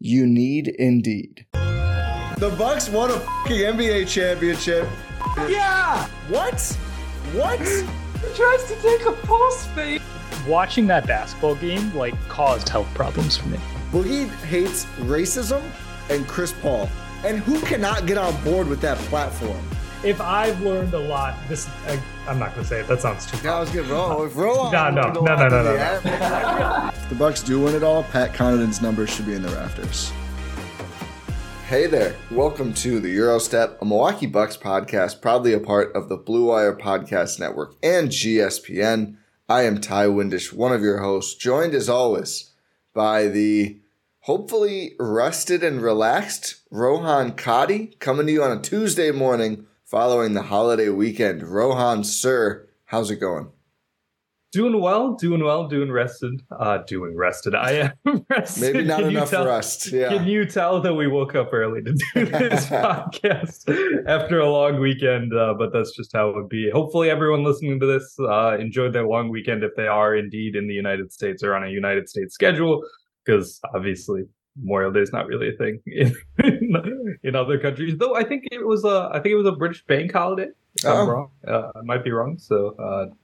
You need Indeed. The Bucks won a fucking NBA championship. Yeah! What? What? He tries to take a pulse fake. Watching that basketball game like caused health problems for me. Boogie hates racism and Chris Paul. And who cannot get on board with that platform? If I've learned a lot, this I, I'm not gonna say it. That sounds too. Yeah, I was good. Roll, roll on. No, no, no, no, no, no, no. If the Bucks do win it all, Pat Connaughton's numbers should be in the rafters. Hey there. Welcome to the Gyro Step, a Milwaukee Bucks podcast, proudly a part of the Blue Wire Podcast Network and GSPN. I am Ti Windisch, one of your hosts, joined as always by the hopefully rested and relaxed Rohan Katti, coming to you on a Tuesday morning following the holiday weekend. Rohan, sir, how's it going? Doing well, doing well, doing rested. Uh, doing rested. I am rested. Maybe not Can enough tell- rest. Yeah. Can you tell that we woke up early to do this podcast after a long weekend? Uh, but that's just how it would be. Hopefully, everyone listening to this uh, enjoyed their long weekend if they are indeed in the United States or on a United States schedule, because obviously Memorial Day is not really a thing in, in, other countries. Though I think it was a, I think it was a British bank holiday. If Oh. I'm wrong, uh, I might be wrong. So uh,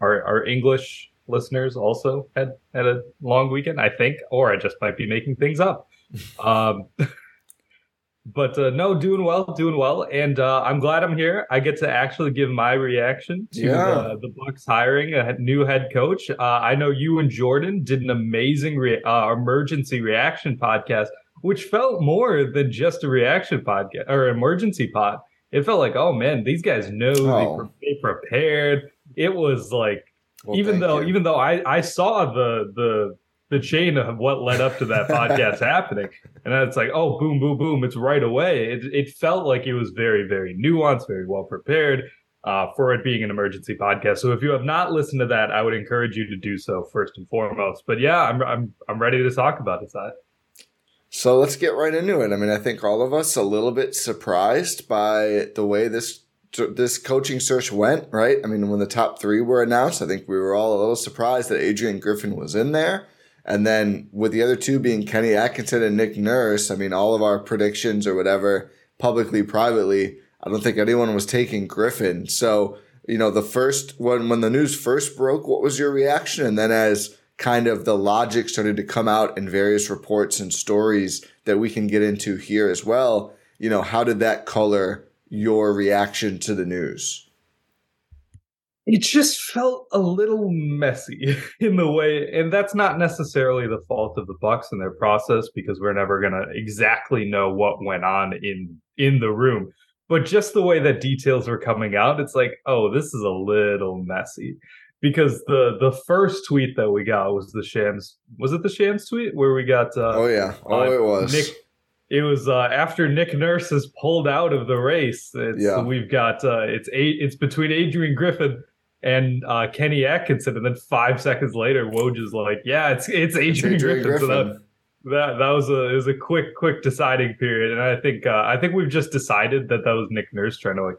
our our English listeners also had had a long weekend, I think, or I just might be making things up. Um, but uh, no, doing well, doing well, and uh, I'm glad I'm here. I get to actually give my reaction to Yeah. the, the Bucks hiring a new head coach. Uh, I know you and Jordan did an amazing re- uh, emergency reaction podcast, which felt more than just a reaction podcast or emergency pod. It felt like, oh man, these guys know they, Oh. pre- they prepared. It was like Well, even though you. even though I I saw the the the chain of what led up to that podcast happening, and then it's like oh boom boom boom, it's right away. It it felt like it was very very nuanced, very well prepared. Uh, for it being an emergency podcast, so if you have not listened to that, I would encourage you to do so first and foremost. But yeah, I'm I'm I'm ready to talk about this. I, So let's get right into it. I mean, I think all of us a little bit surprised by the way this this coaching search went. Right? I mean, when the top three were announced, I think we were all a little surprised that Adrian Griffin was in there. And then with the other two being Kenny Atkinson and Nick Nurse, I mean, all of our predictions or whatever, publicly, privately, I don't think anyone was taking Griffin. So, you know, the first when when the news first broke, what was your reaction? And then as kind of the logic started to come out in various reports and stories that we can get into here as well, you know, how did that color your reaction to the news? It just felt a little messy in the way and that's not necessarily the fault of the bucks and their process because we're never going to exactly know what went on in in the room but just the way that details were coming out it's like oh this is a little messy because the the first tweet that we got was the shams was it the shams tweet where we got uh, Oh yeah, oh uh, it was. Nick, it was uh, after Nick Nurse is pulled out of the race. It's, Yeah. we've got uh, it's eight. It's between Adrian Griffin and uh, Kenny Atkinson, and then five seconds later, Woj is like, "Yeah, it's it's Adrian, Adrian Griffin." So that, that that was a it was a quick quick deciding period, and I think uh, I think we've just decided that that was Nick Nurse trying to like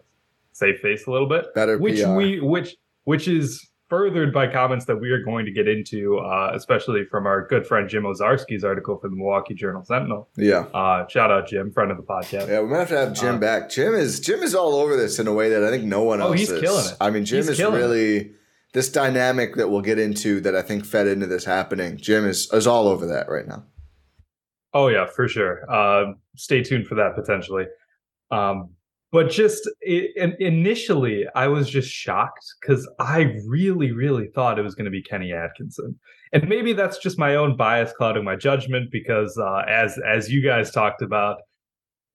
save face a little bit Better which PR. we which which is furthered by comments that we are going to get into, uh, especially from our good friend Jim Owczarski's article for the Milwaukee Journal Sentinel. yeah. Uh, shout out Jim, friend of the podcast. Yeah, we might have to have Jim Uh, back. Jim is Jim is all over this in a way that I think no one Oh, else he's is. killing it. I mean, Jim He's is killing it. really this dynamic that we'll get into that I think fed into this happening. Jim is is all over that right now. Oh yeah, for sure. Uh, stay tuned for that potentially. Um, but just it, initially, I was just shocked because I really, really thought it was going to be Kenny Atkinson, and maybe that's just my own bias clouding my judgment because uh, as as you guys talked about,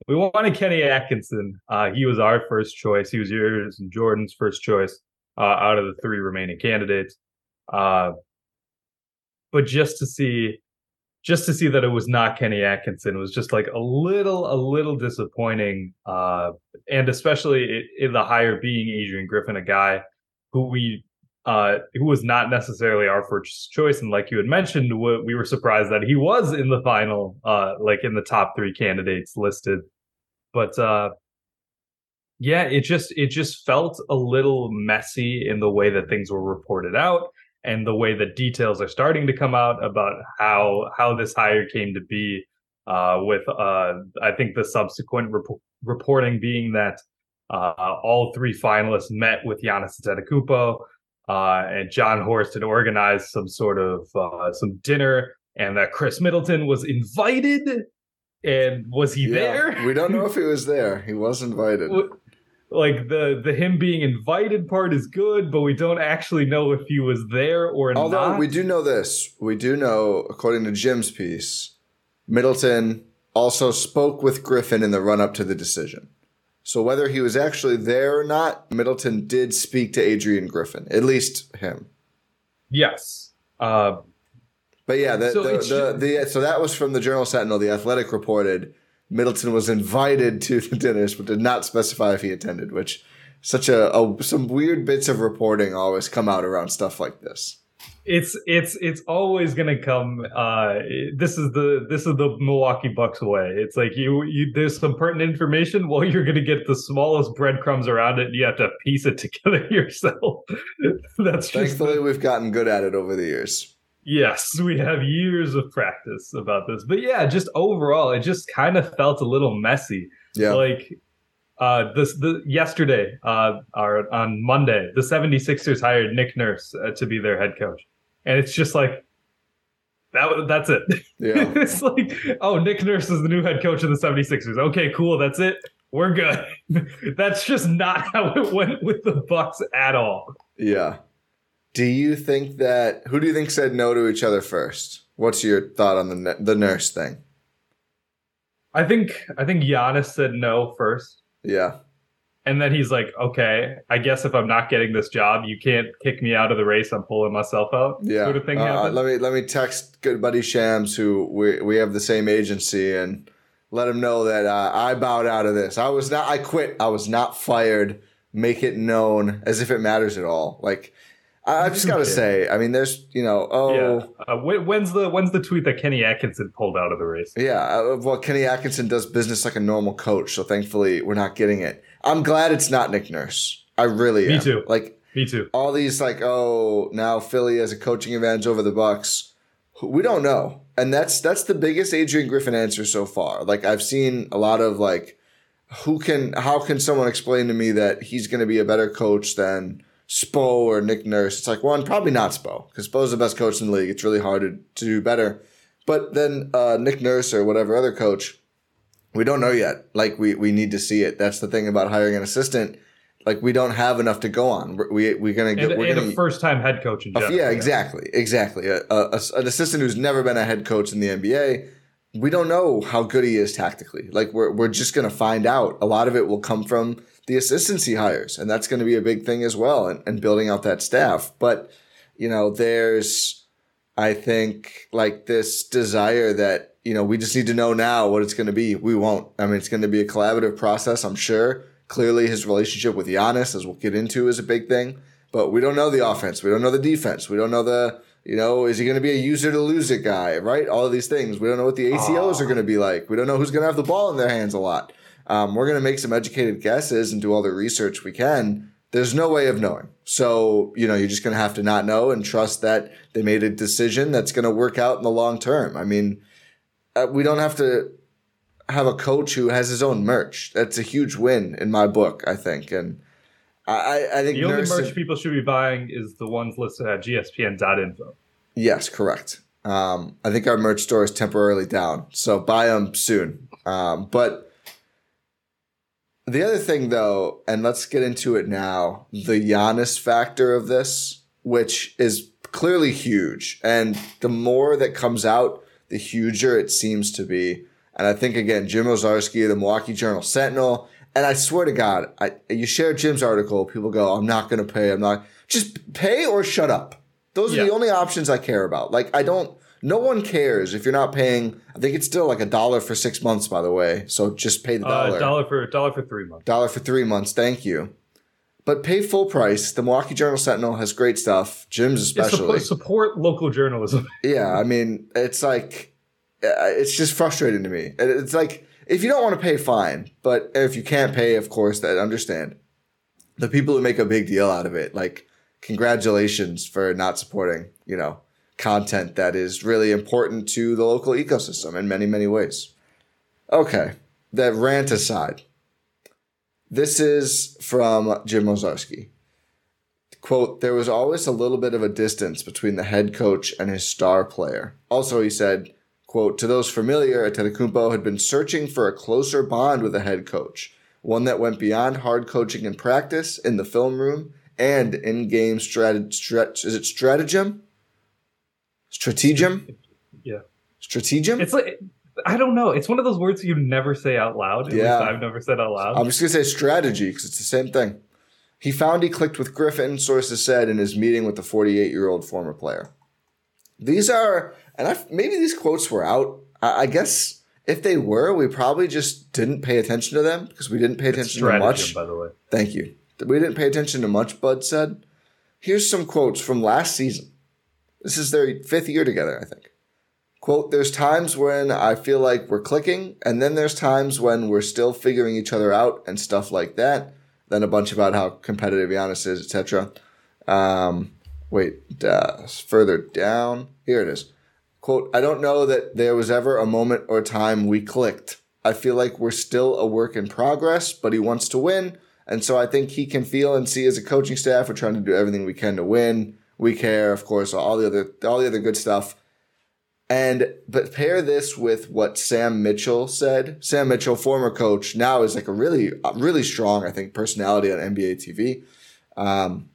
we wanted Kenny Atkinson. Uh, he was our first choice. He was yours and Jordan's first choice uh, out of the three remaining candidates. Uh, but just to see just to see that it was not Kenny Atkinson was just like a little, a little disappointing. Uh, and especially in the hire being Adrian Griffin, a guy who we, uh, who was not necessarily our first choice. And like you had mentioned, we were surprised that he was in the final, uh, like in the top three candidates listed. But, uh, yeah, it just, it just felt a little messy in the way that things were reported out and the way the details are starting to come out about how how this hire came to be uh, with uh, I think the subsequent rep- reporting being that uh, all three finalists met with Giannis Antetokounmpo uh, and Jon Horst had organized some sort of uh, some dinner and that Khris Middleton was invited and was he yeah, there? we don't know if he was there. He was invited like the the him being invited part is good, but we don't actually know if he was there or Although not. Although we do know this, we do know, according to Jim's piece, Middleton also spoke with Griffin in the run up to the decision. So whether he was actually there or not, Middleton did speak to Adrian Griffin, at least him. Yes. Uh, but yeah, the, so, the, the, the, so that was from the Journal Sentinel. The Athletic reported Middleton was invited to the dinners, but did not specify if he attended. Which such a, a some weird bits of reporting always come out around stuff like this. It's it's it's always gonna come uh this is the this is the milwaukee bucks way. It's like you you there's some pertinent information. Well you're gonna get the smallest breadcrumbs around it and you have to piece it together yourself. That's thankfully the, we've gotten good at it over the years Yes, we have years of practice about this. But yeah, just overall, it just kind of felt a little messy. Yeah. Like uh this the yesterday uh or on Monday, the 76ers hired Nick Nurse uh, to be their head coach. And it's just like that that's it. Yeah. it's like, oh, Nick Nurse is the new head coach of the 76ers. Okay, cool, that's it. We're good. that's just not how it went with the Bucks at all. Yeah. Do you think that who do you think said no to each other first? What's your thought on the the nurse thing? I think I think Giannis said no first. Yeah. And then he's like, "Okay, I guess if I'm not getting this job, you can't kick me out of the race. I'm pulling myself out." Yeah. Sort of thing uh, let me let me text good buddy Shams, who we we have the same agency, and let him know that uh, I bowed out of this. I was not. I quit. I was not fired. Make it known as if it matters at all. Like I just got to say, I mean, there's, you know, oh, yeah. Uh, when's the when's the tweet that Kenny Atkinson pulled out of the race? Yeah, uh, well, Kenny Atkinson does business like a normal coach, so thankfully we're not getting it. I'm glad it's not Nick Nurse. I really me am. too. Like me too. All these like, oh, now Philly has a coaching advantage over the Bucks. We don't know, and that's that's the biggest Adrian Griffin answer so far. Like I've seen a lot of like, who can, how can someone explain to me that he's going to be a better coach than Spo or Nick Nurse. It's like one, probably not Spo because Spo's the best coach in the league. It's really hard to, to do better. But then uh, Nick Nurse or whatever other coach, we don't know yet. Like we we need to see it. That's the thing about hiring an assistant. Like we don't have enough to go on. We're, we we're gonna get and, we're and gonna, a first time head coach in general. Yeah, exactly, exactly. A, a, an assistant who's never been a head coach in the NBA. We don't know how good he is tactically. Like we're we're just gonna find out. A lot of it will come from the assistants he hires, and that's going to be a big thing as well, and, and building out that staff. But you know, there's I think like this desire that you know we just need to know now what it's going to be. We won't. I mean, it's going to be a collaborative process, I'm sure. Clearly, his relationship with Giannis, as we'll get into, is a big thing. But we don't know the offense. We don't know the defense. We don't know the you know, is he going to be a user to lose it guy, right? All of these things. We don't know what the ATOs are going to be like. We don't know who's going to have the ball in their hands a lot. Um, we're going to make some educated guesses and do all the research we can. There's no way of knowing. So, you know, you're just going to have to not know and trust that they made a decision that's going to work out in the long term. I mean, uh, we don't have to have a coach who has his own merch. That's a huge win in my book, I think. And I, I think the only merch people should be buying is the ones listed at gspn.info. Yes, correct. Um, I think our merch store is temporarily down, so buy them soon. Um, but the other thing, though, and let's get into it now the Giannis factor of this, which is clearly huge. And the more that comes out, the huger it seems to be. And I think, again, Jim Owczarski, the Milwaukee Journal Sentinel, and I swear to God, I, you share Jim's article, people go, I'm not going to pay. I'm not. Just pay or shut up. Those are Yeah. the only options I care about. Like, I don't, no one cares if you're not paying. I think it's still like a dollar for six months, by the way. So just pay the dollar. Uh, dollar for dollar for three months. Dollar for three months. Thank you. But pay full price. The Milwaukee Journal Sentinel has great stuff. Jim's especially. support, support local journalism. Yeah, I mean, it's like, uh, it's just frustrating to me. It's like, if you don't want to pay, fine. But if you can't pay, of course, that understand. The people who make a big deal out of it, like, congratulations for not supporting, you know, content that is really important to the local ecosystem in many, many ways. Okay, that rant aside, this is from Jim Owczarski quote, there was always a little bit of a distance between the head coach and his star player. Also, he said, quote, to those familiar, Antetokounmpo had been searching for a closer bond with the head coach, one that went beyond hard coaching in practice, in the film room, and in-game strat- strat- is it stratagem? Strategem? Yeah. Strategem? It's like I don't know. It's one of those words you never say out loud. At Yeah. I've never said out loud. I'm just gonna say strategy because it's the same thing. He found he clicked with Griffin, sources said in his meeting with the 48 year old former player. These are, and I, maybe these quotes were out. I, I guess if they were, we probably just didn't pay attention to them because we didn't pay attention to Stratagem, much. by the way. Thank you. We didn't pay attention to much, Bud said. Here's some quotes from last season. This is their fifth year together, I think. Quote, there's times when I feel like we're clicking, and then there's times when we're still figuring each other out and stuff like that. Then a bunch about how competitive Giannis is, etc. Um, wait, uh, further down. Here it is. Quote, I don't know that there was ever a moment or time we clicked. I feel like we're still a work in progress, but he wants to win. And so I think he can feel and see as a coaching staff, we're trying to do everything we can to win. We care, of course, all the other all the other good stuff. And but pair this with what Sam Mitchell said. Sam Mitchell, former coach, now is like a really, really strong, I think, personality on NBA TV. Um,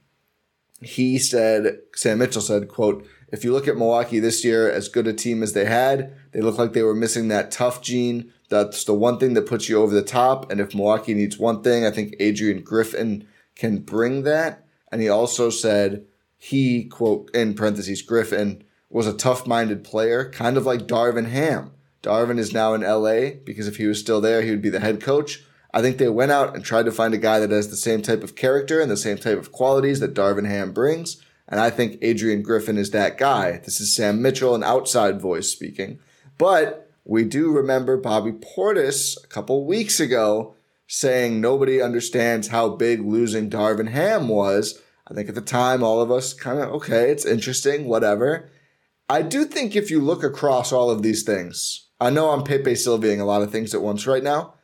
he said, Sam Mitchell said, quote, if you look at Milwaukee this year, as good a team as they had, they look like they were missing that tough gene. That's the one thing that puts you over the top. And if Milwaukee needs one thing, I think Adrian Griffin can bring that. And he also said he, quote, in parentheses, Griffin was a tough minded player, kind of like Darvin Ham. Darvin is now in LA because if he was still there, he would be the head coach. I think they went out and tried to find a guy that has the same type of character and the same type of qualities that Darvin Ham brings. And I think Adrian Griffin is that guy. This is Sam Mitchell, an outside voice speaking. But we do remember Bobby Portis a couple weeks ago saying nobody understands how big losing Darvin Ham was. I think at the time, all of us kind of, okay, it's interesting, whatever. I do think if you look across all of these things, I know I'm Pepe Silviaing a lot of things at once right now.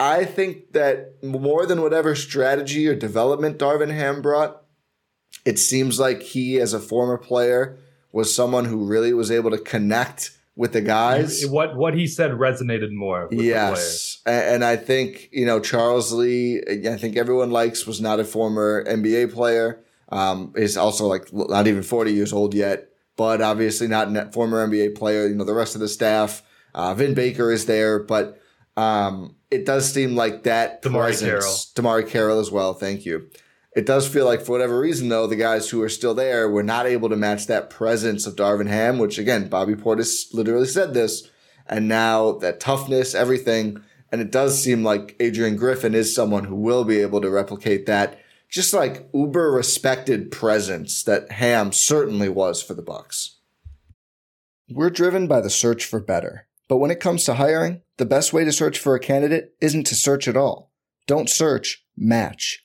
I think that more than whatever strategy or development Darvin Ham brought, it seems like he, as a former player, was someone who really was able to connect with the guys. What what he said resonated more. With Yes, and I think you know Charles Lee. I think everyone likes was not a former NBA player. Um, is also like not even forty years old yet, but obviously not a former NBA player. You know the rest of the staff. Uh, Vin Baker is there, but um, it does seem like that DeMarre presence. DeMarre Carroll as well. Thank you. It does feel like for whatever reason though, the guys who are still there were not able to match that presence of Darvin Ham, which again, Bobby Portis literally said this and now that toughness, everything. And it does seem like Adrian Griffin is someone who will be able to replicate that just like uber respected presence that Ham certainly was for the Bucks. We're driven by the search for better. But when it comes to hiring, the best way to search for a candidate isn't to search at all. Don't search, match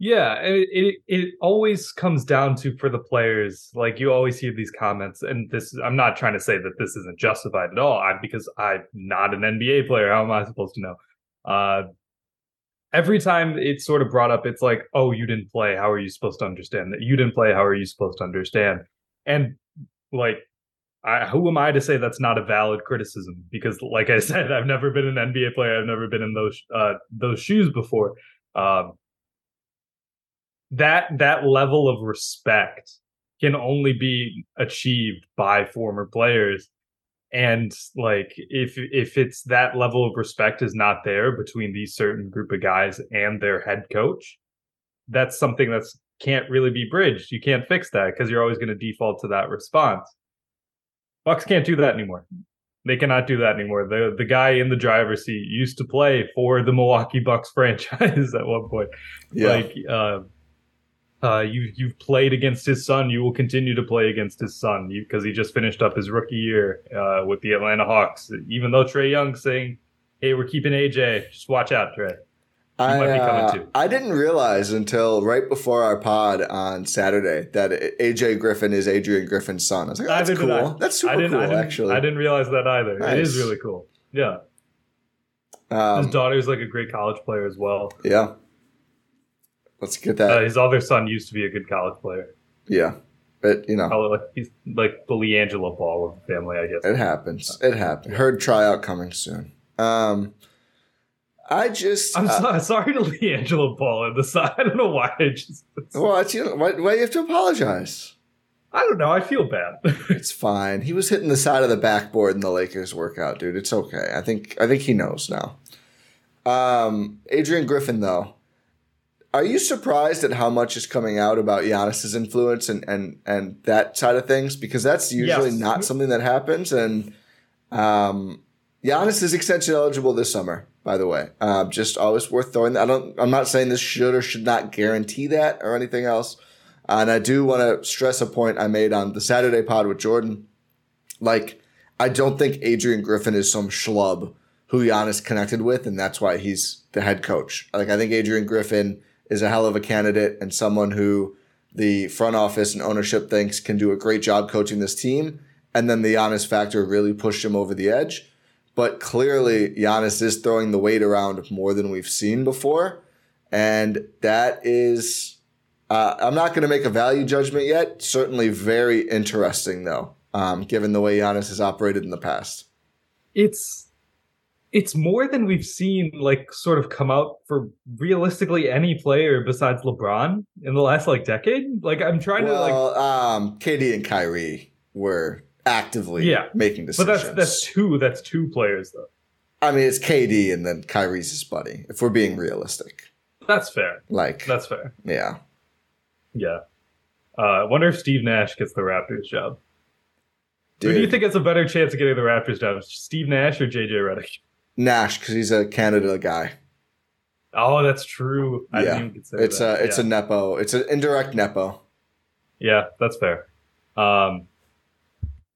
Yeah, it, it it always comes down to for the players. Like you always hear these comments, and this I'm not trying to say that this isn't justified at all. I, because I'm not an NBA player. How am I supposed to know? Uh, every time it's sort of brought up, it's like, oh, you didn't play. How are you supposed to understand that? You didn't play. How are you supposed to understand? And like, I, who am I to say that's not a valid criticism? Because, like I said, I've never been an NBA player. I've never been in those uh, those shoes before. Um, that that level of respect can only be achieved by former players. And like if if it's that level of respect is not there between these certain group of guys and their head coach that's something that's can't really be bridged. You can't fix that because you're always going to default to that response. Bucks can't do that anymore. They cannot do that anymore. The the guy in the driver's seat used to play for the milwaukee bucks franchise at one point. Yeah. like uh uh, you you've played against his son. You will continue to play against his son because he just finished up his rookie year uh, with the Atlanta Hawks. Even though Trae Young saying, "Hey, we're keeping AJ. Just watch out, Trey." Trae." I, uh, I didn't realize until right before our pod on Saturday that AJ Griffin is Adrian Griffin's son. I was like, oh, that's cool. That's super cool, I actually. I didn't realize that either. Nice. It is really cool. Yeah. Um, His daughter's like a great college player as well. Yeah. Let's get that. Uh, his other son used to be a good college player. Yeah, but you know, like he's like the LiAngelo Ball of the family, I guess. It happens. It happens. Herd tryout coming soon. Um, I just I'm uh, sorry to LiAngelo Ball and the side. I don't know why. I just well, it's, you know, why, why you have to apologize? I don't know. I feel bad. it's fine. He was hitting the side of the backboard in the Lakers workout, dude. It's okay. I think I think he knows now. Um, Adrian Griffin, though, are you surprised at how much is coming out about Giannis's influence and and and that side of things? Because that's usually yes. not something that happens. And um, Giannis is extension eligible this summer, by the way. Uh, just always worth throwing. That. I don't. I'm not saying this should or should not guarantee that or anything else. And I do want to stress a point I made on the Saturday pod with Jordan. Like, I don't think Adrian Griffin is some schlub who Giannis connected with, and that's why he's the head coach. Like, I think Adrian Griffin is a hell of a candidate and someone who the front office and ownership thinks can do a great job coaching this team. And then the Giannis factor really pushed him over the edge. But clearly, Giannis is throwing the weight around more than we've seen before. And that is, uh, I'm not going to make a value judgment yet. Certainly very interesting, though, um, given the way Giannis has operated in the past. It's it's more than we've seen like sort of come out for realistically any player besides LeBron in the last like decade. Like I'm trying well, to like um KD and Kyrie were actively yeah, making decisions. But that's that's two that's two players though. I mean it's KD and then Kyrie's his buddy, if we're being realistic. That's fair. Like that's fair. Yeah. Yeah. Uh, I wonder if Steve Nash gets the Raptors job. Dude. Who do you think has a better chance of getting the Raptors job? Steve Nash or JJ Redick? Nash because he's a Canada guy. Oh, that's true. I yeah, it's that. a it's yeah. a nepo. It's an indirect nepo. Yeah, that's fair. Um,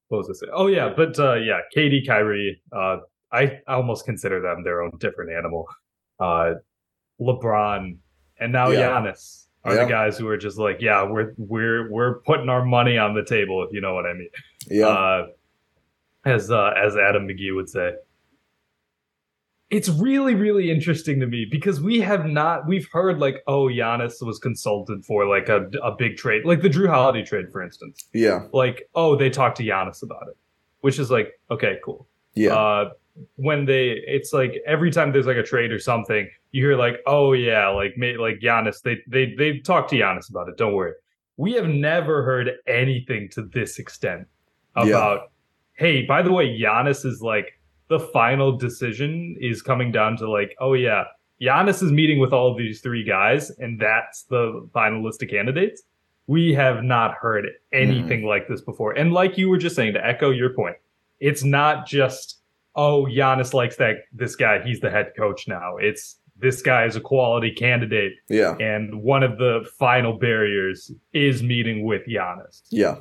what was I this? Oh yeah, but uh, yeah, KD, Kyrie. Uh, I, I almost consider them their own different animal. Uh, LeBron and now yeah. Giannis are yeah. the guys who are just like, yeah, we're we're we're putting our money on the table, if you know what I mean. Yeah. Uh, as uh, as Adam McGee would say it's really really interesting to me because we have not we've heard like oh Giannis was consulted for like a, a big trade like the Jrue Holiday trade for instance. Yeah. Like oh they talked to Giannis about it which is like okay cool. Yeah. Uh, when they it's like every time there's like a trade or something you hear like oh yeah like may, like Giannis they they they talked to Giannis about it don't worry. We have never heard anything to this extent about yeah. hey by the way Giannis is like the final decision is coming down to like, oh yeah, Giannis is meeting with all of these three guys, and that's the final list of candidates. We have not heard anything mm. like this before. And like you were just saying, to echo your point, it's not just, oh, Giannis likes that this guy, he's the head coach now. It's this guy is a quality candidate. Yeah. And one of the final barriers is meeting with Giannis. Yeah.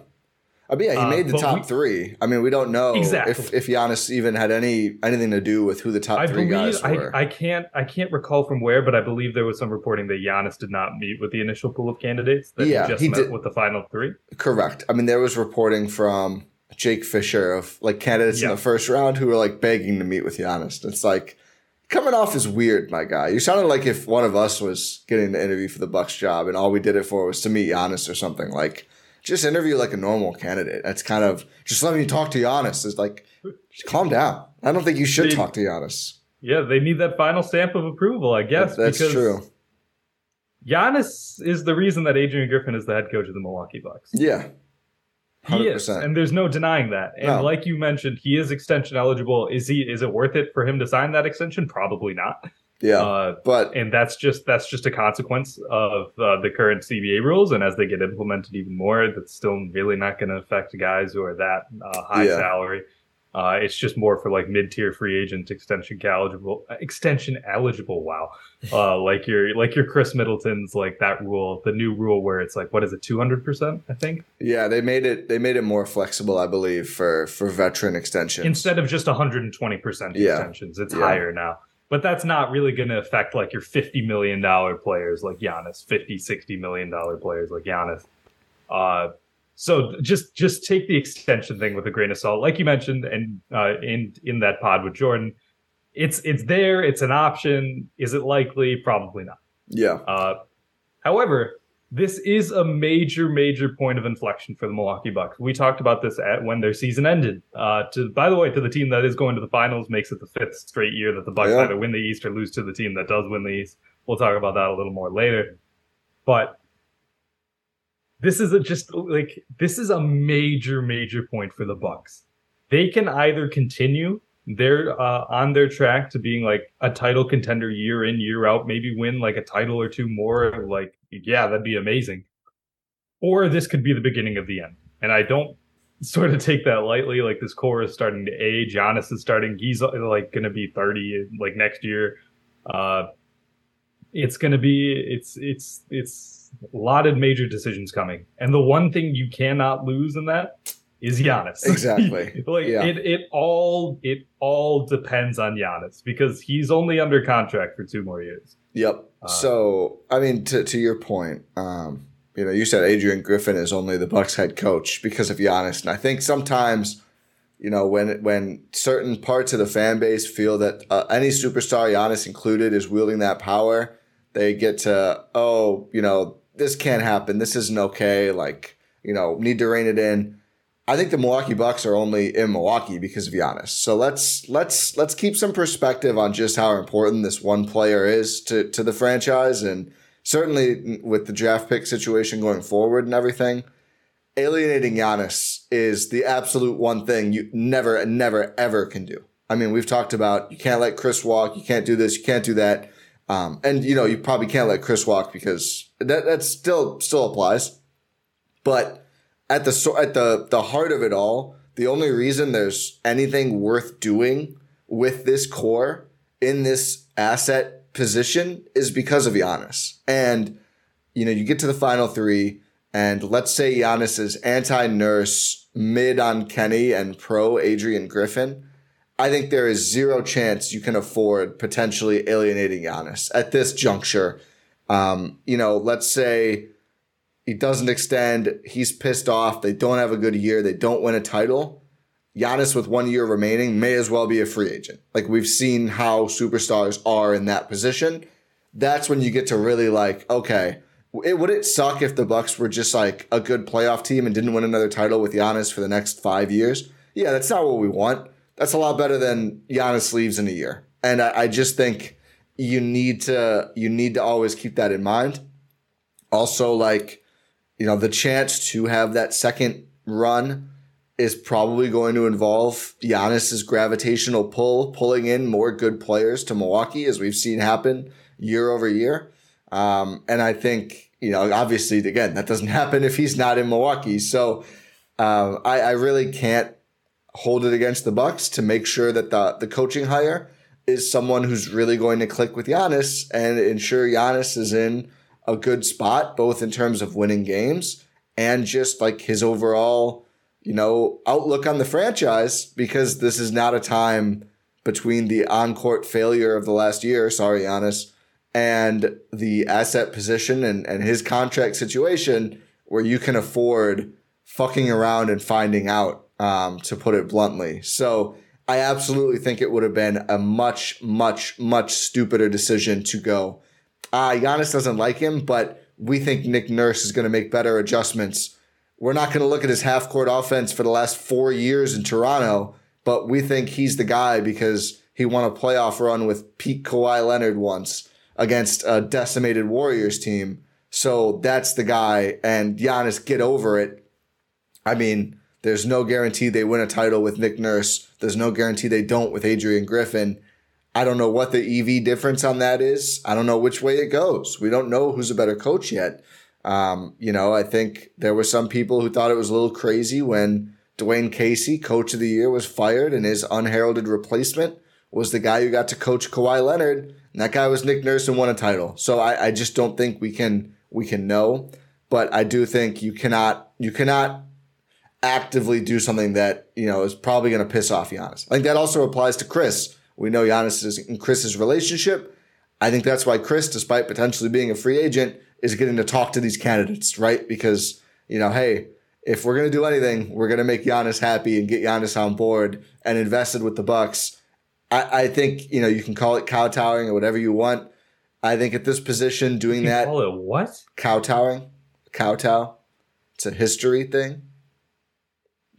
I mean, yeah, he Uh, made the top we- three. I mean, we don't know Exactly. if if Giannis even had any anything to do with who the top I three believe guys were. I can't I can't recall from where, but I believe there was some reporting that Giannis did not meet with the initial pool of candidates. That Yeah, he just he met did- with the final three. Correct. I mean, there was reporting from Jake Fisher of like candidates in the first round who were like begging to meet with Giannis. It's like coming off is weird, my guy. You sounded like if one of us was getting the interview for the Bucks job and all we did it for was to meet Giannis or something. Like, just interview like a normal candidate. That's kind of just let me talk to Giannis. It's like, just calm down. I don't think you should They- talk to Giannis. Yeah, they need that final stamp of approval, I guess. That's because true. Giannis is the reason that Adrian Griffin is the head coach of the Milwaukee Bucks. Yeah. He is, and there's no denying that. And No. like you mentioned, he is extension eligible. Is he? Is it worth it for him to sign that extension? Probably not. Yeah. Uh, but and that's just that's just a consequence of uh, the current CBA rules. And as they get implemented even more, that's still really not going to affect guys who are that uh, high Yeah. salary. Uh, it's just more for like mid-tier free agent extension eligible, extension eligible. Wow, uh, like your like your Khris Middleton's like that rule, the new rule where it's like what is it, two hundred percent? I think yeah, they made it they made it more flexible, I believe, for for veteran extensions. instead of just 120% extensions it's Yeah. higher now but that's not really going to affect like your 50 million dollar players like Giannis 50 60 million dollar players like Giannis. Uh so just just take the extension thing with a grain of salt. Like you mentioned and uh in in that pod with Jordan it's it's there it's an option. Is it likely? Probably not. Yeah. uh, however, this is a major, major point of inflection for the Milwaukee Bucks. We talked about this at when their season ended. Uh, to by the way, to the team that is going to the finals, makes it the fifth straight year that the Bucks Yeah. either win the East or lose to the team that does win the East. We'll talk about that a little more later. But this is a just like this is a major, major point for the Bucks. They can either continue they're uh, on their track to being like a title contender year in year out maybe win like a title or two more like yeah that'd be amazing. Or this could be the beginning of the end. And i don't sort of take that lightly like this core is starting to age. Giannis is starting he's uh, like going to be 30 like next year. Uh it's going to be it's it's it's a lot of major decisions coming. And the one thing you cannot lose in that is Giannis. Exactly. like Yeah. it it all it all depends on Giannis because he's only under contract for two more years. Yep. Uh, so, I mean, to to your point, um, you know, you said Adrian Griffin is only the Bucks head coach because of Giannis, and I think sometimes, you know, when when certain parts of the fan base feel that uh, any superstar, Giannis included, is wielding that power, they get to, oh, you know, this can't happen. This isn't okay. Like, you know, need to rein it in. I think the Milwaukee Bucks are only in Milwaukee because of Giannis. So let's let's let's keep some perspective on just how important this one player is to to the franchise, and certainly with the draft pick situation going forward and everything. Alienating Giannis is the absolute one thing you never, never, ever can do. I mean, we've talked about you can't let Khris walk, you can't do this, you can't do that, um, and you know you probably can't let Khris walk because that that still still applies. But at the at the the heart of it all, the only reason there's anything worth doing with this core in this asset position is because of Giannis. And you know, you get to the final three, and let's say Giannis is anti-nurse, mid on Kenny, and pro Adrian Griffin. I think there is zero chance you can afford potentially alienating Giannis at this juncture. Um, you know, let's say he doesn't extend. He's pissed off. They don't have a good year. They don't win a title. Giannis, with one year remaining, may as well be a free agent. Like we've seen how superstars are in that position. That's when you get to really like, okay, it, would it suck if the Bucks were just like a good playoff team and didn't win another title with Giannis for the next five years? Yeah, that's not what we want. That's a lot better than Giannis leaves in a year. And I, I just think you need to you need to always keep that in mind. Also, like you know, the chance to have that second run is probably going to involve Giannis's gravitational pull, pulling in more good players to Milwaukee, as we've seen happen year over year. Um, and I think, you know, obviously, again, that doesn't happen if he's not in Milwaukee. So um, I, I really can't hold it against the Bucks to make sure that the the coaching hire is someone who's really going to click with Giannis and ensure Giannis is in a good spot, both in terms of winning games and just like his overall, you know, outlook on the franchise, because this is not a time between the on court failure of the last year, sorry, Giannis, and the asset position and, and his contract situation where you can afford fucking around and finding out, um, to put it bluntly. So I absolutely think it would have been a much, much, much stupider decision to go. Uh, Giannis doesn't like him, but we think Nick Nurse is going to make better adjustments. We're not going to look at his half court offense for the last four years in Toronto, but we think he's the guy because he won a playoff run with Pete Kawhi Leonard once against a decimated Warriors team. So that's the guy. And Giannis, get over it. I mean, there's no guarantee they win a title with Nick Nurse. There's no guarantee they don't with Adrian Griffin. I don't know what the EV difference on that is. I don't know which way it goes. We don't know who's a better coach yet. Um, you know, I think there were some people who thought it was a little crazy when Dwane Casey, coach of the year, was fired and his unheralded replacement was the guy who got to coach Kawhi Leonard. And that guy was Nick Nurse and won a title. So I, I just don't think we can we can know. But I do think you cannot you cannot actively do something that, you know, is probably going to piss off Giannis. I think that also applies to Khris. We know Giannis is in Khris's relationship. I think that's why Khris, despite potentially being a free agent, is getting to talk to these candidates, right? Because, you know, hey, if we're going to do anything, we're going to make Giannis happy and get Giannis on board and invested with the Bucks. I, I think, you know, you can call it kowtowing or whatever you want. I think at this position, doing You that call it what? kowtowing, kowtow, it's a history thing.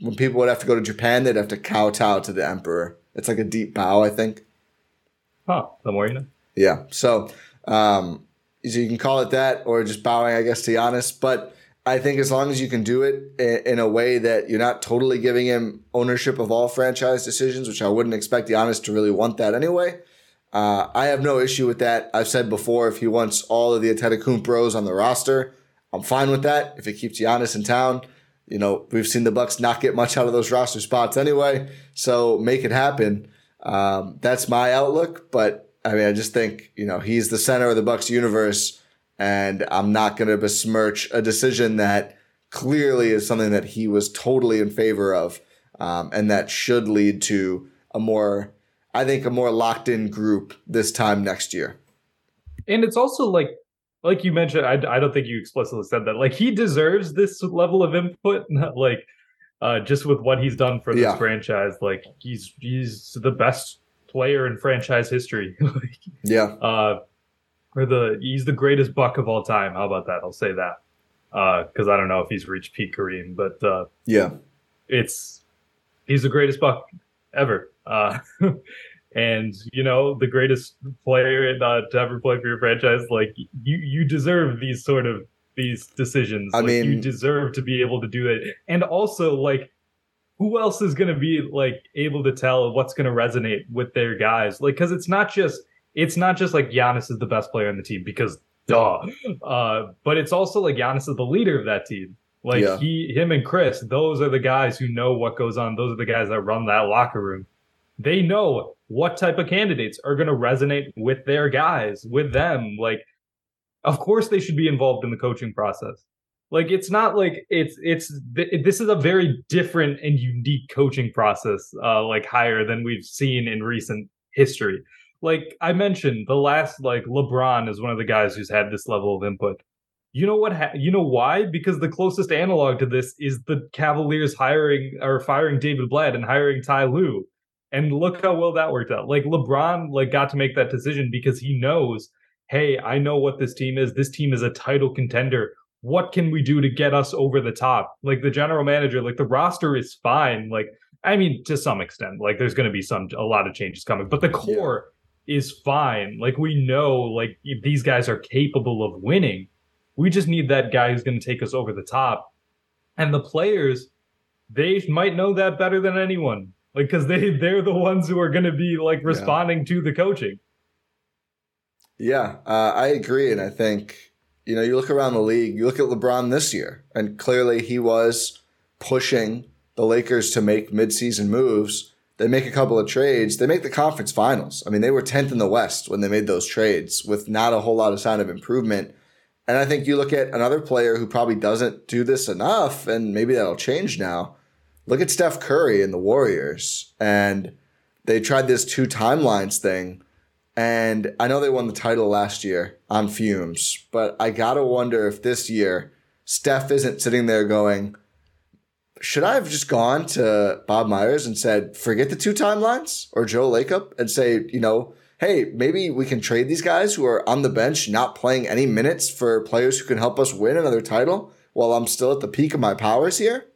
When people would have to go to Japan, they'd have to kowtow to the emperor. It's like a deep bow, I think. Huh. The more you know. Yeah. So, um, so you can call it that or just bowing, I guess, to Giannis. But I think as long as you can do it in a way that you're not totally giving him ownership of all franchise decisions, which I wouldn't expect Giannis to really want that anyway. Uh, I have no issue with that. I've said before, if he wants all of the Antetokounmpros on the roster, I'm fine with that. If it keeps Giannis in town, you know, we've seen the Bucks not get much out of those roster spots anyway. So make it happen. Um, that's my outlook. But I mean, I just think you know he's the center of the Bucks universe, and I'm not going to besmirch a decision that clearly is something that he was totally in favor of, um, and that should lead to a more, I think, a more locked in group this time next year. And it's also like, like you mentioned, I, I don't think you explicitly said that. Like he deserves this level of input, like uh, just with what he's done for this Yeah. franchise. Like he's he's the best player in franchise history. like, Yeah, uh, or the he's the greatest buck of all time. How about that? I'll say that because I don't know if he's reached peak Kareem, but uh, yeah, it's he's the greatest buck ever. Uh, and you know the greatest player uh, to ever play for your franchise. Like you, you deserve these sort of these decisions. I like, you deserve to be able to do it. And also, like, who else is going to be like able to tell what's going to resonate with their guys? Like, because it's not just it's not just like Giannis is the best player on the team because duh, uh, but it's also like Giannis is the leader of that team. Like Yeah. he, him, and Khris, those are the guys who know what goes on. Those are the guys that run that locker room. They know what type of candidates are going to resonate with their guys, with them. Like, of course, they should be involved in the coaching process. Like, it's not like it's it's th- this is a very different and unique coaching process, uh, like higher than we've seen in recent history. Like I mentioned, the last like LeBron is one of the guys who's had this level of input. You know what? Ha- you know why? Because the closest analog to this is the Cavaliers hiring or firing David Blatt and hiring Ty Lue. And look how well that worked out. Like LeBron, like got to make that decision because he knows, hey, I know what this team is. This team is a title contender. What can we do to get us over the top? Like the general manager, like the roster is fine. Like I mean, to some extent, like there's going to be some a lot of changes coming, but the core is fine. Like we know, like these guys are capable of winning. We just need that guy who's going to take us over the top. And the players, they might know that better than anyone. Like, because they they're the ones who are going to be like responding yeah. to the coaching. Yeah, uh, I agree, and I think you know you look around the league, you look at LeBron this year, and clearly he was pushing the Lakers to make midseason moves. They make a couple of trades. They make the conference finals. I mean, they were 10th in the West when they made those trades with not a whole lot of sign of improvement. And I think you look at another player who probably doesn't do this enough, and maybe that'll change now. Look at Steph Curry and the Warriors. And they tried this two timelines thing and I know they won the title last year on fumes, but I gotta wonder if this year Steph isn't sitting there going, should I have just gone to Bob Myers and said, forget the two timelines or Joe Lacob and say, you know, hey, maybe we can trade these guys who are on the bench, not playing any minutes for players who can help us win another title while I'm still at the peak of my powers here?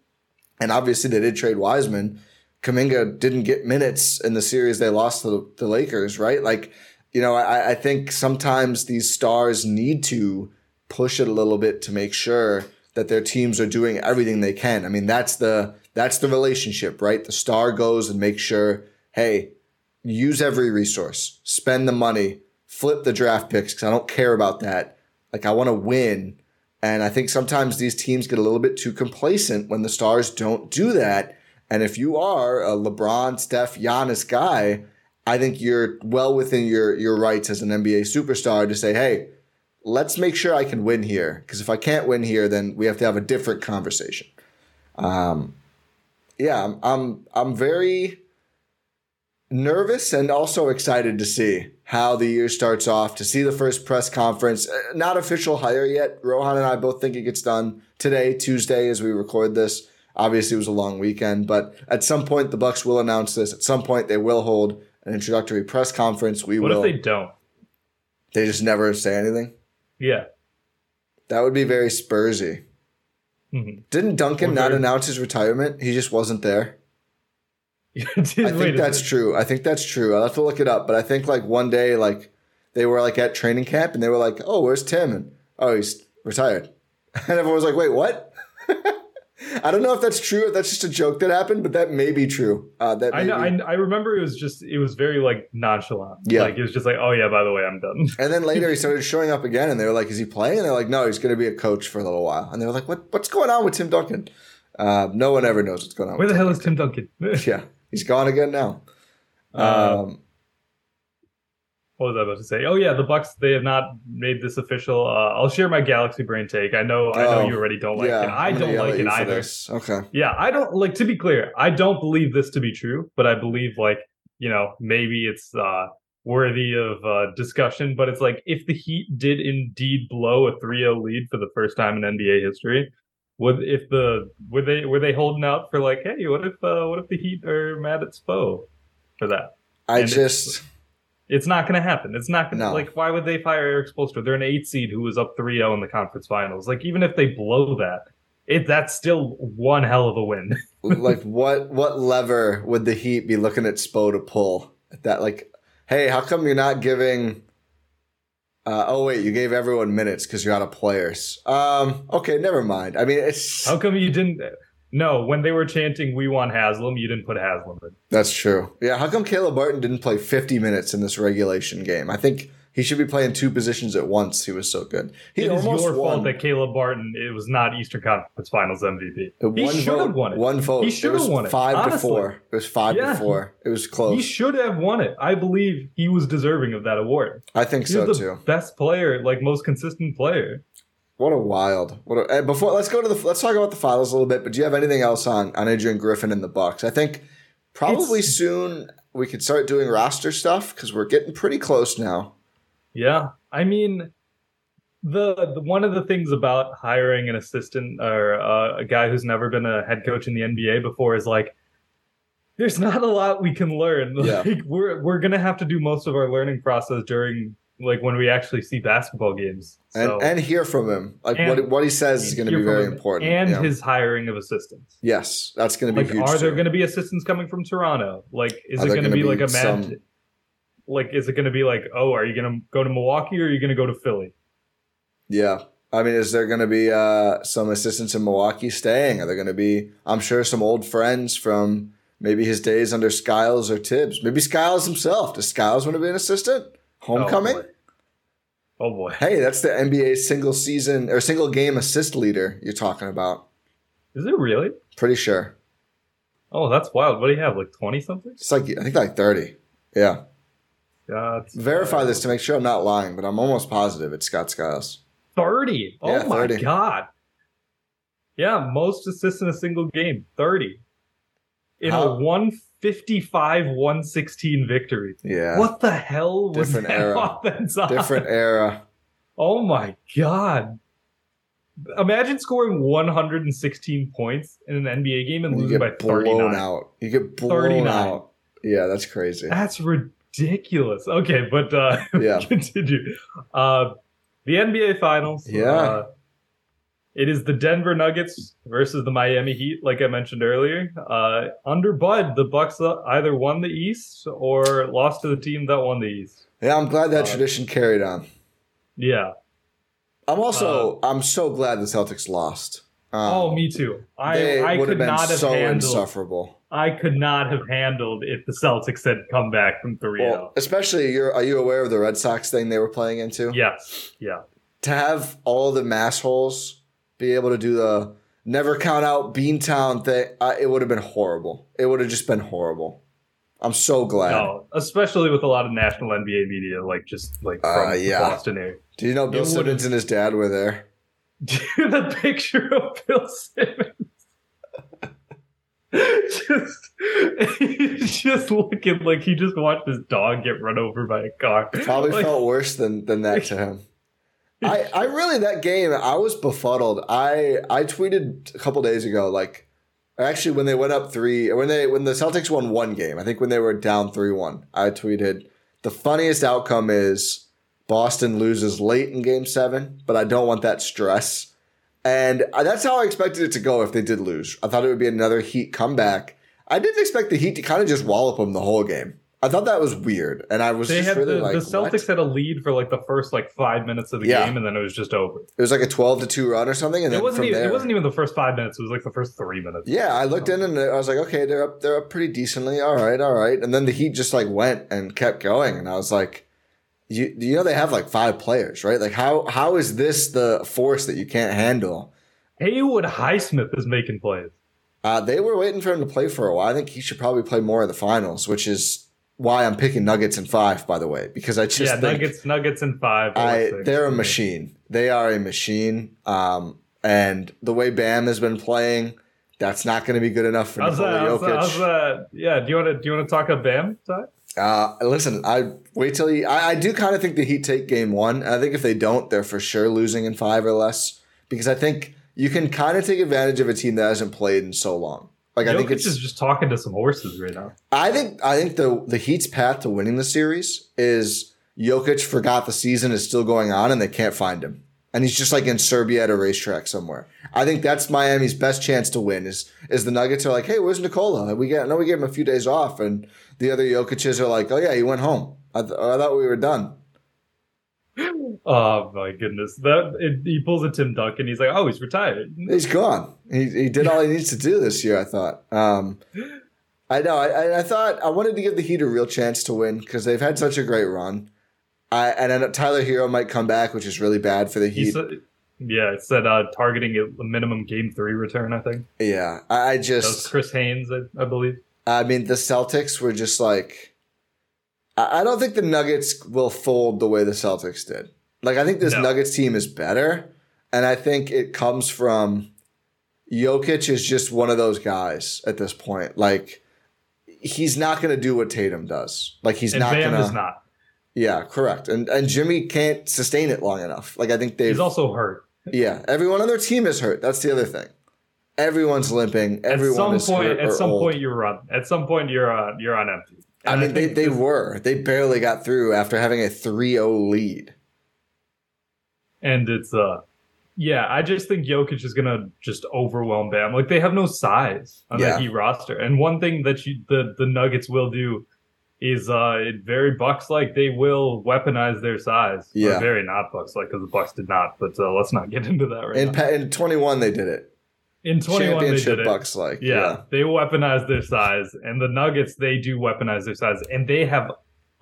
And obviously they did trade Wiseman. Kuminga didn't get minutes in the series they lost to the, the Lakers, right? Like, you know, I, I think sometimes these stars need to push it a little bit to make sure that their teams are doing everything they can. I mean, that's the that's the relationship, right? The star goes and makes sure, hey, use every resource, spend the money, flip the draft picks because I don't care about that. Like I want to win. And I think sometimes these teams get a little bit too complacent when the stars don't do that. And if you are a LeBron, Steph, Giannis guy, I think you're well within your your rights as an NBA superstar to say, hey, let's make sure I can win here. Because if I can't win here, then we have to have a different conversation. Um, yeah, I'm, I'm I'm very nervous and also excited to see how the year starts off. To see the first press conference, uh, not official hire yet. Rohan and I both think it gets done today, Tuesday, as we record this. Obviously, it was a long weekend, but at some point the Bucks will announce this. At some point, they will hold an introductory press conference. We what will. What if they don't? They just never say anything. Yeah, that would be very Spursy. Mm-hmm. Didn't Duncan not announce his retirement? He just wasn't there. I think that's true. I think that's true. I'll have to look it up, but I think like one day, like they were like at training camp and they were like, "Oh, where's Tim?" And oh, he's retired, and everyone was like, "Wait, what?" I don't know if that's true. If that's just a joke that happened, but that may be true. Uh, that I know. Be. I, I, remember it was just it was very like nonchalant. Yeah, like it was just like, oh yeah, by the way, I'm done. And then later he started showing up again, and they were like, "Is he playing?" And they're like, "No, he's going to be a coach for a little while." And they were like, "What? What's going on with Tim Duncan?" Uh, no one ever knows what's going on. Where the hell Duncan. is Tim Duncan? yeah, he's gone again now. Uh, um, what was I about to say? Oh yeah, the Bucks they have not made this official. Uh, I'll share my Galaxy Brain take. I know, I know oh, you already don't like yeah, it. I don't like it either. Okay. Yeah, I don't like to be clear. I don't believe this to be true, but I believe like you know maybe it's uh, worthy of uh, discussion. But it's like if the Heat did indeed blow a 3-0 lead for the first time in NBA history, would if the were they were they holding out for like hey what if uh, what if the Heat are mad at Spo for that? I and just it's not going to happen. It's not going to, no. like, why would they fire Erik Spoelstra? They're an eight seed who was up 3 0 in the conference finals. Like, even if they blow that, it that's still one hell of a win. like, what what lever would the Heat be looking at Spo to pull? At that, like, hey, how come you're not giving. Uh, oh wait, you gave everyone minutes because you're out of players. Um, okay, never mind. I mean, it's how come you didn't? No, when they were chanting "We want Haslem," you didn't put Haslem in. That's true. Yeah, how come Caleb Martin didn't play 50 minutes in this regulation game? I think he should be playing two positions at once. He was so good. He it is your won. fault that Caleb Martin it was not Eastern Conference Finals MVP. He should have won it. One vote. He should have won it. Five honestly. to four. It was five yeah. to four. It was close. He should have won it. I believe he was deserving of that award. I think He's so the too. Best player, like most consistent player. What a wild! What a, before let's go to the let's talk about the finals a little bit. But do you have anything else on on Adrian Griffin and the Bucks? I think probably it's, soon we could start doing roster stuff because we're getting pretty close now. Yeah, I mean, the, the one of the things about hiring an assistant or uh, a guy who's never been a head coach in the NBA before is like there's not a lot we can learn. Yeah. Like we're we're gonna have to do most of our learning process during like when we actually see basketball games. So, and and hear from him. Like what what he says is going to be very important. and yeah. his hiring of assistants. Yes. That's going to be like, huge are there going to be assistants coming from toronto? Like is are it going to be, be like a some... like is it going to be like oh are you going to go to milwaukee or are you going to go to philly yeah I mean, is there going to be uh, some assistants in Milwaukee staying? Are there going to be, I'm sure, some old friends from maybe his days under Skiles or Thibs? Maybe Skiles himself. Does Skiles want to be an assistant? Homecoming? Oh boy. Oh, boy. hey, that's the NBA single season or single game assist leader you're talking about. Is it really? Pretty sure. Oh, that's wild. What do you have? Like 20 something? It's like, I think like 30. Yeah. That's Verify this to make sure I'm not lying, but I'm almost positive it's Scott Skiles. 30. Oh Yeah, my 30. god. Yeah, most assists in a single game. 30. In How- a 155 116 victory. Yeah. What the hell was Different that era. offense on? Different era. Oh my god. Imagine scoring 116 points in an NBA game and You losing by get blown 39. out. You get blown 39. out. Yeah, that's crazy. That's ridiculous. Okay, but uh Yeah. continue. Uh the NBA finals. Yeah. Uh, it is the Denver Nuggets versus the Miami Heat, like I mentioned earlier. Uh, under Bud, the Bucks uh, either won the East or lost to the team that won the East. Yeah, I'm glad that Uh, tradition carried on. Yeah. I'm also I'm so glad the Celtics lost. Um, oh, me too. I they I would could have been not have so handled. insufferable. I could not have handled if the Celtics had come back from 3 Well, especially you're are you aware of the Red Sox thing they were playing into? Yes. Yeah. To have all the mass holes be able to do the never count out Beantown thing, uh, it would have been horrible. It would have just been horrible. I'm so glad. No, especially with a lot of national NBA media, like just like from Uh, the yeah. Boston area. Do you know Bill would've- Simmons and his dad were there? Do the picture of Bill Simmons. Just just looking like he just watched his dog get run over by a car. Probably Like, felt worse than than that to him. I, I really that game I was befuddled. I I tweeted a couple days ago like actually when they went up 3 when they when the Celtics won one game, I think when they were down 3-1, I tweeted the funniest outcome is Boston loses late in game 7, but I don't want that stress. And that's how I expected it to go if they did lose. I thought it would be another Heat comeback. I didn't expect the Heat to kind of just wallop them the whole game. I thought that was weird, and I was they just had really the, like, the Celtics what? had a lead for like the first like five minutes of the Yeah. game, and then it was just over. It was like a twelve to two run or something, and It then wasn't even there, it wasn't even the first five minutes. It was like the first three minutes. yeah, I looked in and I was like, okay, they're up, they're up pretty decently. All right, all right, and then the Heat just like went and kept going, and I was like, you you know they have like five players, right? Like how how is this the force that you can't handle? Haywood Highsmith is making plays. Uh, they were waiting for him to play for a while. I think he should probably play more in the finals, which is why I'm picking Nuggets in five, by the way, because I just yeah, think Nuggets, Nuggets in five. I six. they're a machine. They are a machine. Um, and the way Bam has been playing, that's not going to be good enough for How's Nikola that, how's, that, Jokic. how's that? Yeah, do you want to do you want to talk about Bam? Ti? Uh, listen, I wait till you. I, I do kind of think the Heat take game one. I think if they don't, they're for sure losing in five or less because I think you can kind of take advantage of a team that hasn't played in so long. Like I think Jokic it's. is just talking to some horses right now. I think I think the the Heat's path to winning the series is Jokic forgot the season is still going on and they can't find him. And he's just like in Serbia at a racetrack somewhere. I think that's Miami's best chance to win is is the Nuggets are like, hey, where's Nikola? We get no, we gave him a few days off, and the other Jokic's are like, oh yeah, he went home. I, th- I thought we were done. Oh my goodness! That it, he pulls a Tim Duncan. He's like, "Oh, he's retired." He's gone. He, he did all he needs to do this year. I thought. Um, I know. I, I- thought I wanted to give the Heat a real chance to win because they've had such a great run. I, and then Tyler Herro might come back, which is really bad for the Heat. said, "Yeah, it said uh, targeting a, minimum game three return." I think yeah, I, I just. Chris Haynes, I, I believe. I mean, the Celtics were just like. I, don't think the Nuggets will fold the way the Celtics did. Like I think this No. Nuggets team is better, and I think it comes from Jokic is just one of those guys at this point. Like he's not going to do what Tatum does. Like he's and not going to. not. Yeah, correct. And and Jimmy can't sustain it long enough. Like I think they've. He's also hurt. yeah, everyone on their team is hurt. That's the other thing. Everyone's limping. Everyone at is some point, at some old. point, you're on. At some point, you're on. You're on empty. I And mean, they, they this- were. They barely got through after having a 3-0 lead. and it's uh, yeah. I just think Jokic is gonna just overwhelm Bam. Like they have no size on Yeah. the Heat roster. And one thing that you the the Nuggets will do is uh very Bucks like. They will weaponize their size. Yeah. Or very not Bucks like because the Bucks did not. But uh, let's not get into that right In now. in 21 they did it. In 21, they Championship did it. Bucks like. Yeah, Yeah. they weaponize their size, and the Nuggets they do weaponize their size, and they have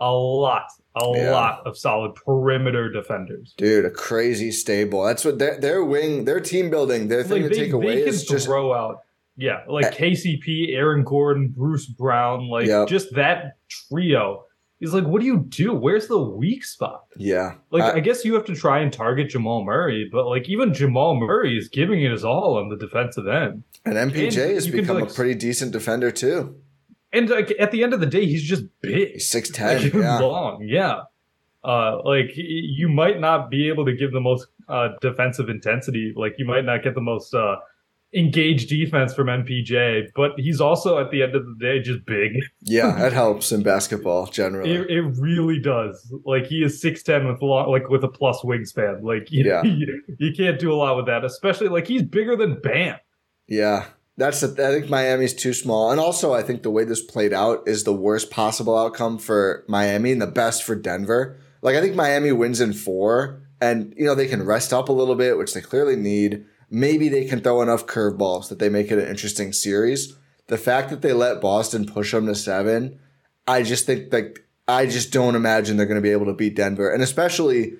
a lot, a Yeah. lot of solid perimeter defenders. Dude, a crazy stable. That's what their their wing, their team building, their thing Like to they, take away is just throw out, yeah, like Eh. KCP, Aaron Gordon, Bruce Brown, like Yep. just that trio. He's like, what do you do? Where's the weak spot? yeah. Like, I- I guess you have to try and target Jamal Murray, but like even Jamal Murray is giving it his all on the defensive end. and MPJ and has become like, a pretty decent defender too. And like at the end of the day, he's just big. He's 6'10. like, yeah. long. Yeah. Uh, like you might not be able to give the most uh, defensive intensity. Like you might not get the most uh, engaged defense from MPJ, but he's also at the end of the day just big. Yeah, that helps in basketball generally. It, it really does. Like he is six ten with long, like with a plus wingspan. Like you, Yeah. you, you can't do a lot with that. Especially like he's bigger than Bam. Yeah. That's the, I think Miami's too small. And also I think the way this played out is the worst possible outcome for Miami and the best for Denver. Like I think Miami wins in 4 and you know they can rest up a little bit, which they clearly need. Maybe they can throw enough curveballs that they make it an interesting series. The fact that they let Boston push them to 7, I just think like I just don't imagine they're going to be able to beat Denver. And especially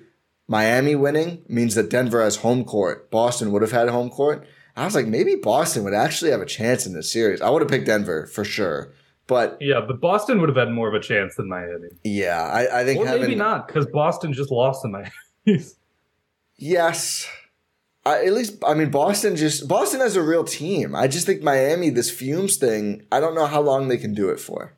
Miami winning means that Denver has home court. Boston would have had home court. I was like, maybe Boston would actually have a chance in this series. I would have picked Denver for sure. But Yeah, but Boston would have had more of a chance than Miami. yeah, I, I think Or having maybe not because Boston just lost to Miami. yes, I, at least I mean Boston just Boston has a real team. I just think Miami this fumes thing. I don't know how long they can do it for.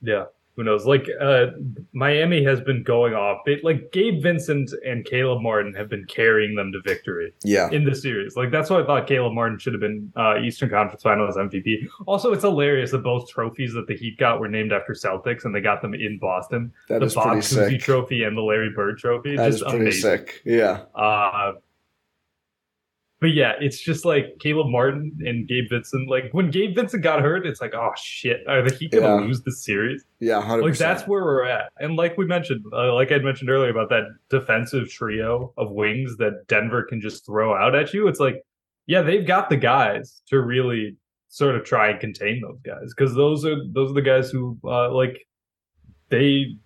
Yeah, who knows? Like uh, Miami has been going off. Like Gabe Vincent and Caleb Martin have been carrying them to victory Yeah, in the series. Like that's why I thought Caleb Martin should have been uh, Eastern Conference Finals MVP. Also, it's hilarious that both trophies that the Heat got were named after Celtics, and they got them in Boston. that the is Bob pretty Cousy sick. Trophy and the Larry Bird Trophy. That is just pretty amazing. sick. Yeah, Uh, but yeah, it's just like Caleb Martin and Gabe Vincent. Like when Gabe Vincent got hurt, it's like, oh shit, are the Heat gonna Yeah. lose the series? yeah, hundred Like that's where we're at. And like we mentioned, uh, like I mentioned earlier about that defensive trio of wings that Denver can just throw out at you. It's like, yeah, they've got the guys to really sort of try and contain those guys because those are those are the guys who uh, like they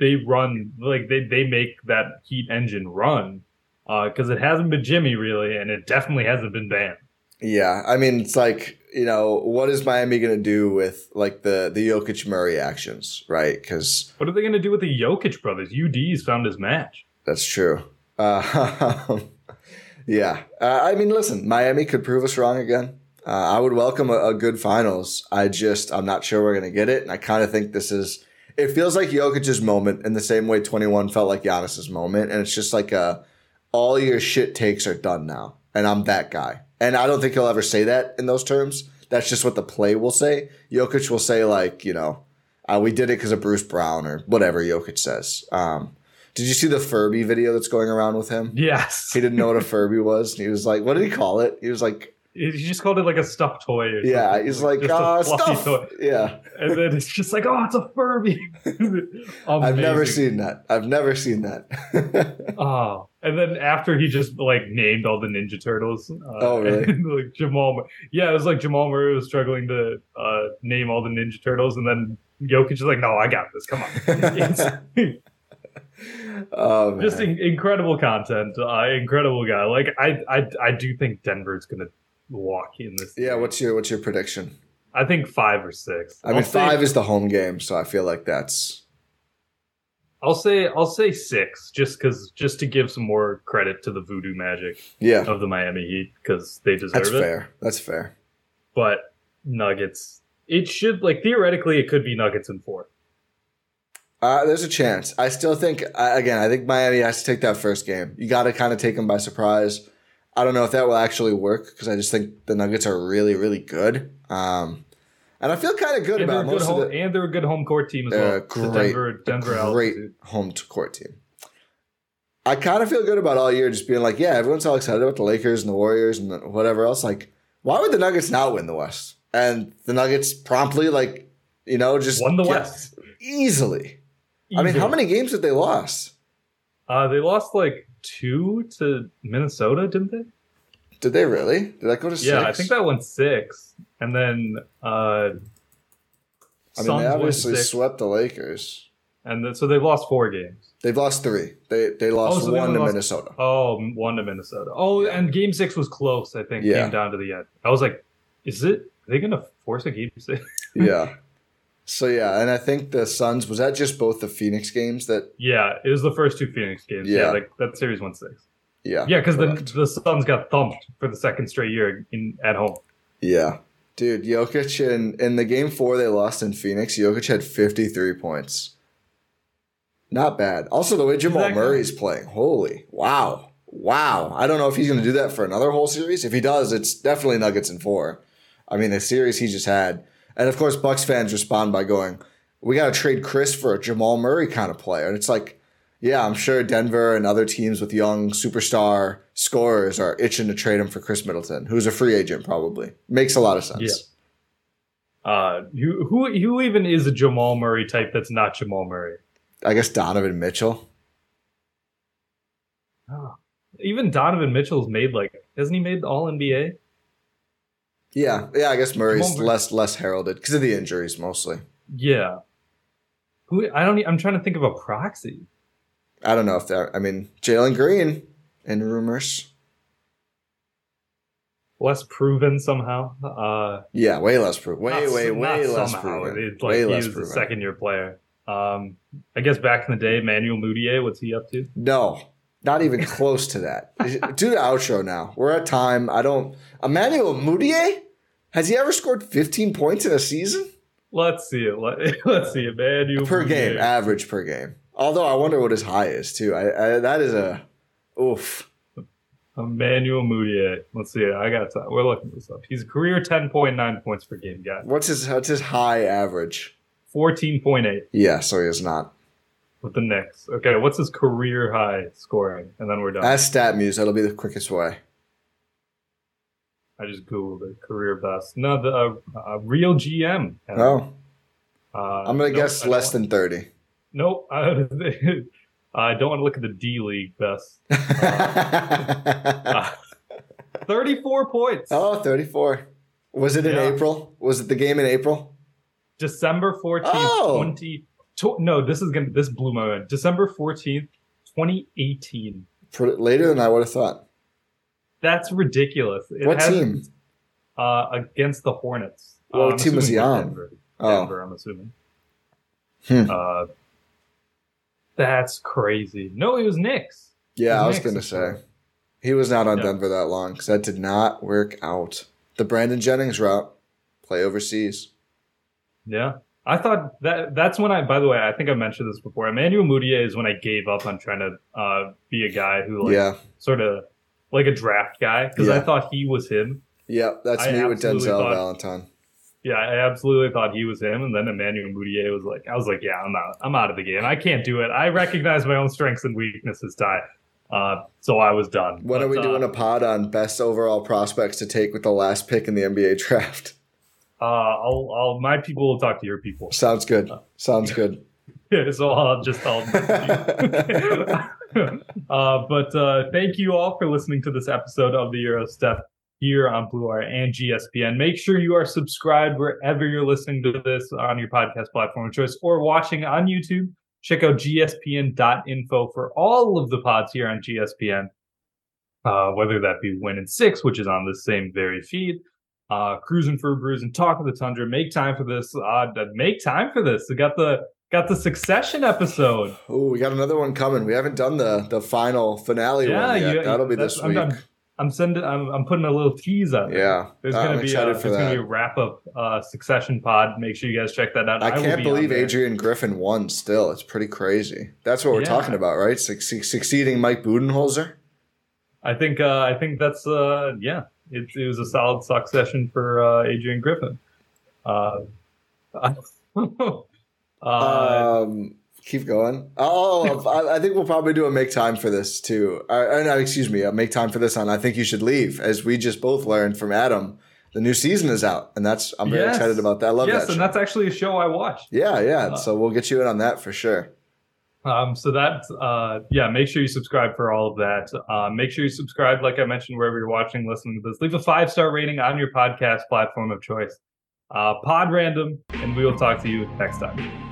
they run like they they make that Heat engine run because it hasn't been Jimmy really, and it definitely hasn't been Bam. Yeah, I mean, it's like you know, what is Miami going to do with like the the Jokic Murray actions, right? Because What are they going to do with the Jokic brothers? UD's found his match. that's true. Uh, yeah, uh, I mean, listen, Miami could prove us wrong again. Uh, I would welcome a, a good finals. I just I'm not sure we're going to get it, and I kind of think this is. It feels like Jokic's moment in the same way 21 felt like Giannis's moment, and it's just like a all your shit takes are done now, and I'm that guy. And I don't think he'll ever say that in those terms. That's just what the play will say. Jokic will say like, you know, uh, we did it because of Bruce Brown or whatever Jokic says. Um, did you see the Furby video that's going around with him? Yes, He didn't know what a Furby was. And he was like, what did he call it? He was like, He just called it like a stuffed toy. Yeah, something. he's like, a ah, stuff. toy. Yeah. And then it's just like, oh, it's a Furby. I've never seen that. I've never seen that. Oh, and then after he just like named all the Ninja Turtles. Uh, Oh, really? and, like Jamal, yeah, it was like Jamal Murray was struggling to uh, name all the Ninja Turtles, and then Jokic is like, "No, I got this. Come on." Oh, just in- incredible content. Uh, incredible guy. Like I, I, I do think Denver's gonna walk in this. yeah, what's your what's your prediction? I think five or six. I mean, I'll say- five is the home game, so I feel like that's I'll say I'll say six, just because just to give some more credit to the voodoo magic yeah, of the Miami Heat because they deserve that's it. That's fair. That's fair. But Nuggets, it should like theoretically it could be Nuggets in four. Uh, there's a chance. I still think, again, I think Miami has to take that first game. You got to kind of take them by surprise. I don't know if that will actually work because I just think the Nuggets are really, really good. Um, and I feel kind of good And about good most home, of the and they're a good home court team as well. a The great- Denver, Denver great altitude. home to court team. I kind of feel good about all year just being like, yeah, everyone's all excited about the Lakers and the Warriors and the- whatever else. Like, why would the Nuggets not win the West? And the Nuggets promptly like You know, just Won the West. easily. I mean, how many games did they lost? Uh, they lost like two to Minnesota, didn't they? Did they really? Did that go to six? Yeah, I think that went six, and then uh, I mean, Suns they obviously swept the Lakers. and then, so they've lost four games. They've lost three. They they lost so one only to lost- Minnesota. Oh, one to Minnesota. Oh, Yeah. and Game Six was close. I think Yeah. came down to the end. I was like, is it? Are they gonna force a Game Six? yeah. So yeah, and I think the Suns was that just both the Phoenix games that yeah, it was the first two Phoenix games. Yeah, Yeah. like, that series went six. yeah Yeah, because the the Suns got thumped for the second straight year in at home. yeah, dude, Jokic in in the game four they lost in Phoenix. Jokic had fifty three points. Not bad. Also, the way Jamal guy- Murray's playing, holy wow, wow! I don't know if he's going to do that for another whole series. If he does, it's definitely Nuggets in four. I mean, the series he just had, and of course, Bucks fans respond by going, "We got to trade Khris for a Jamal Murray kind of player," and it's like. Yeah, I'm sure Denver and other teams with young superstar scorers are itching to trade him for Khris Middleton, who's a free agent probably. Makes a lot of sense. Yeah. Uh, who who who even is a Jamal Murray type that's not Jamal Murray? I guess Donovan Mitchell. Even Donovan Mitchell's made like hasn't he made All NBA? Yeah, yeah. I guess Murray's Jamal less less heralded because of the injuries mostly. Yeah. Who I don't. I'm trying to think of a proxy. I don't know if that. I mean, Jalen Green in rumors. Less proven somehow. Uh, Yeah, way less proven. Way, way, not way less somehow. proven. It's like way he less was a proven. second year player. Um, I guess back in the day, Manuel Mudiay, what's he up to? No, not even close to that. Do the outro now. We're at time. I don't. Emmanuel Mudiay has he ever scored 15 points in a season Let's see it. Let, let's see it, Manuel per game? Mudiay. Average per game. Although I wonder what his high is too. I, I that is a oof. Emmanuel Mudiay. Let's see it. I got time. We're looking this up. He's a career 10.9 points per game guy. What's his what's his high average? 14.8 Yeah, so he is not. with the Knicks. Okay, what's his career high scoring? And then we're done. Ask StatMuse. That'll be the quickest way. I just googled it. Career best. No, the uh, uh, RealGM. Oh, Uh, I'm gonna nope, guess I less than 30. Nope. I, I don't want to look at the D League best. Uh, 34 points. oh, 34. Was it in Yeah. April? Was it the game in April? December 14th, Oh. 20. tw- no, this is gonna. This blew my mind. December 14th, 2018. Pr- Later than I would have thought. That's ridiculous. It What team? Uh, against the Hornets. What Uh, team was he on? Denver. Oh. Denver, I'm assuming. Hmm. Uh, that's crazy. No, it was Knicks. Yeah, I was Knicks going to say. He was not on. Denver that long because that did not work out. The Brandon Jennings route, play overseas. Yeah. I thought that that's when I, by the way, I think I mentioned this before. Emmanuel Mudiay is when I gave up on trying to uh, be a guy who, like, yeah, sort of like a draft guy because I thought he was him. yeah, that's I me with Denzel thought- Valentine. Yeah, I absolutely thought he was him. And then Emmanuel Mudiay was like, I was like, yeah, I'm out. I'm out of the game. I can't do it. I recognize my own strengths and weaknesses, Ti. Uh, so I was done. When But, are we uh, doing a pod on best overall prospects to take with the last pick in the NBA draft? Uh, I'll, I'll, my people will talk to your people. Sounds good. Sounds good. so I'll just, I'll. uh, but uh, thank you all for listening to this episode of the Gyro Step here on Blue Wire and GSPN. Make sure you are subscribed wherever you're listening to this on your podcast platform of choice or watching on YouTube. Check out gspn.info for all of the pods here on GSPN, uh, whether that be Win and Six, which is on the same very feed, uh, Crewsing for a Brewsing and Talk of the Tundra. Make time for this. Uh, make time for this. We got the got the Succession episode. Oh, we got another one coming. We haven't done the the final finale Yeah, one yet. you- That'll be this I'm week. done. I'm sending. I'm, I'm putting a little tease there. Yeah, There's I'm gonna be a, there's gonna be a wrap up uh, Succession pod. Make sure you guys check that out. I will can't be believe. Adrian Griffin won still. It's pretty crazy. That's what we're Yeah. talking about, right? Suc- succeeding Mike Budenholzer. I think. Uh, I think that's. Uh, yeah. It, it was a solid succession for uh, Adrian Griffin. Uh, uh, um, keep going. Oh, I, I think we'll probably do a make time for this too. Uh, uh, no, excuse me, uh, make time for this on. I think you should leave, as we just both learned from Adam the new season is out, and that's I'm very Yes. excited about that. I love yes, that. and that's actually a show I watched. yeah, yeah. Uh, so we'll get you in on that for sure. Um, so that's uh, yeah. Make sure you subscribe for all of that. Uh, make sure you subscribe, like I mentioned, wherever you're watching, listening to this. Leave a five star rating on your podcast platform of choice. Uh, pod random, and we will talk to you next time.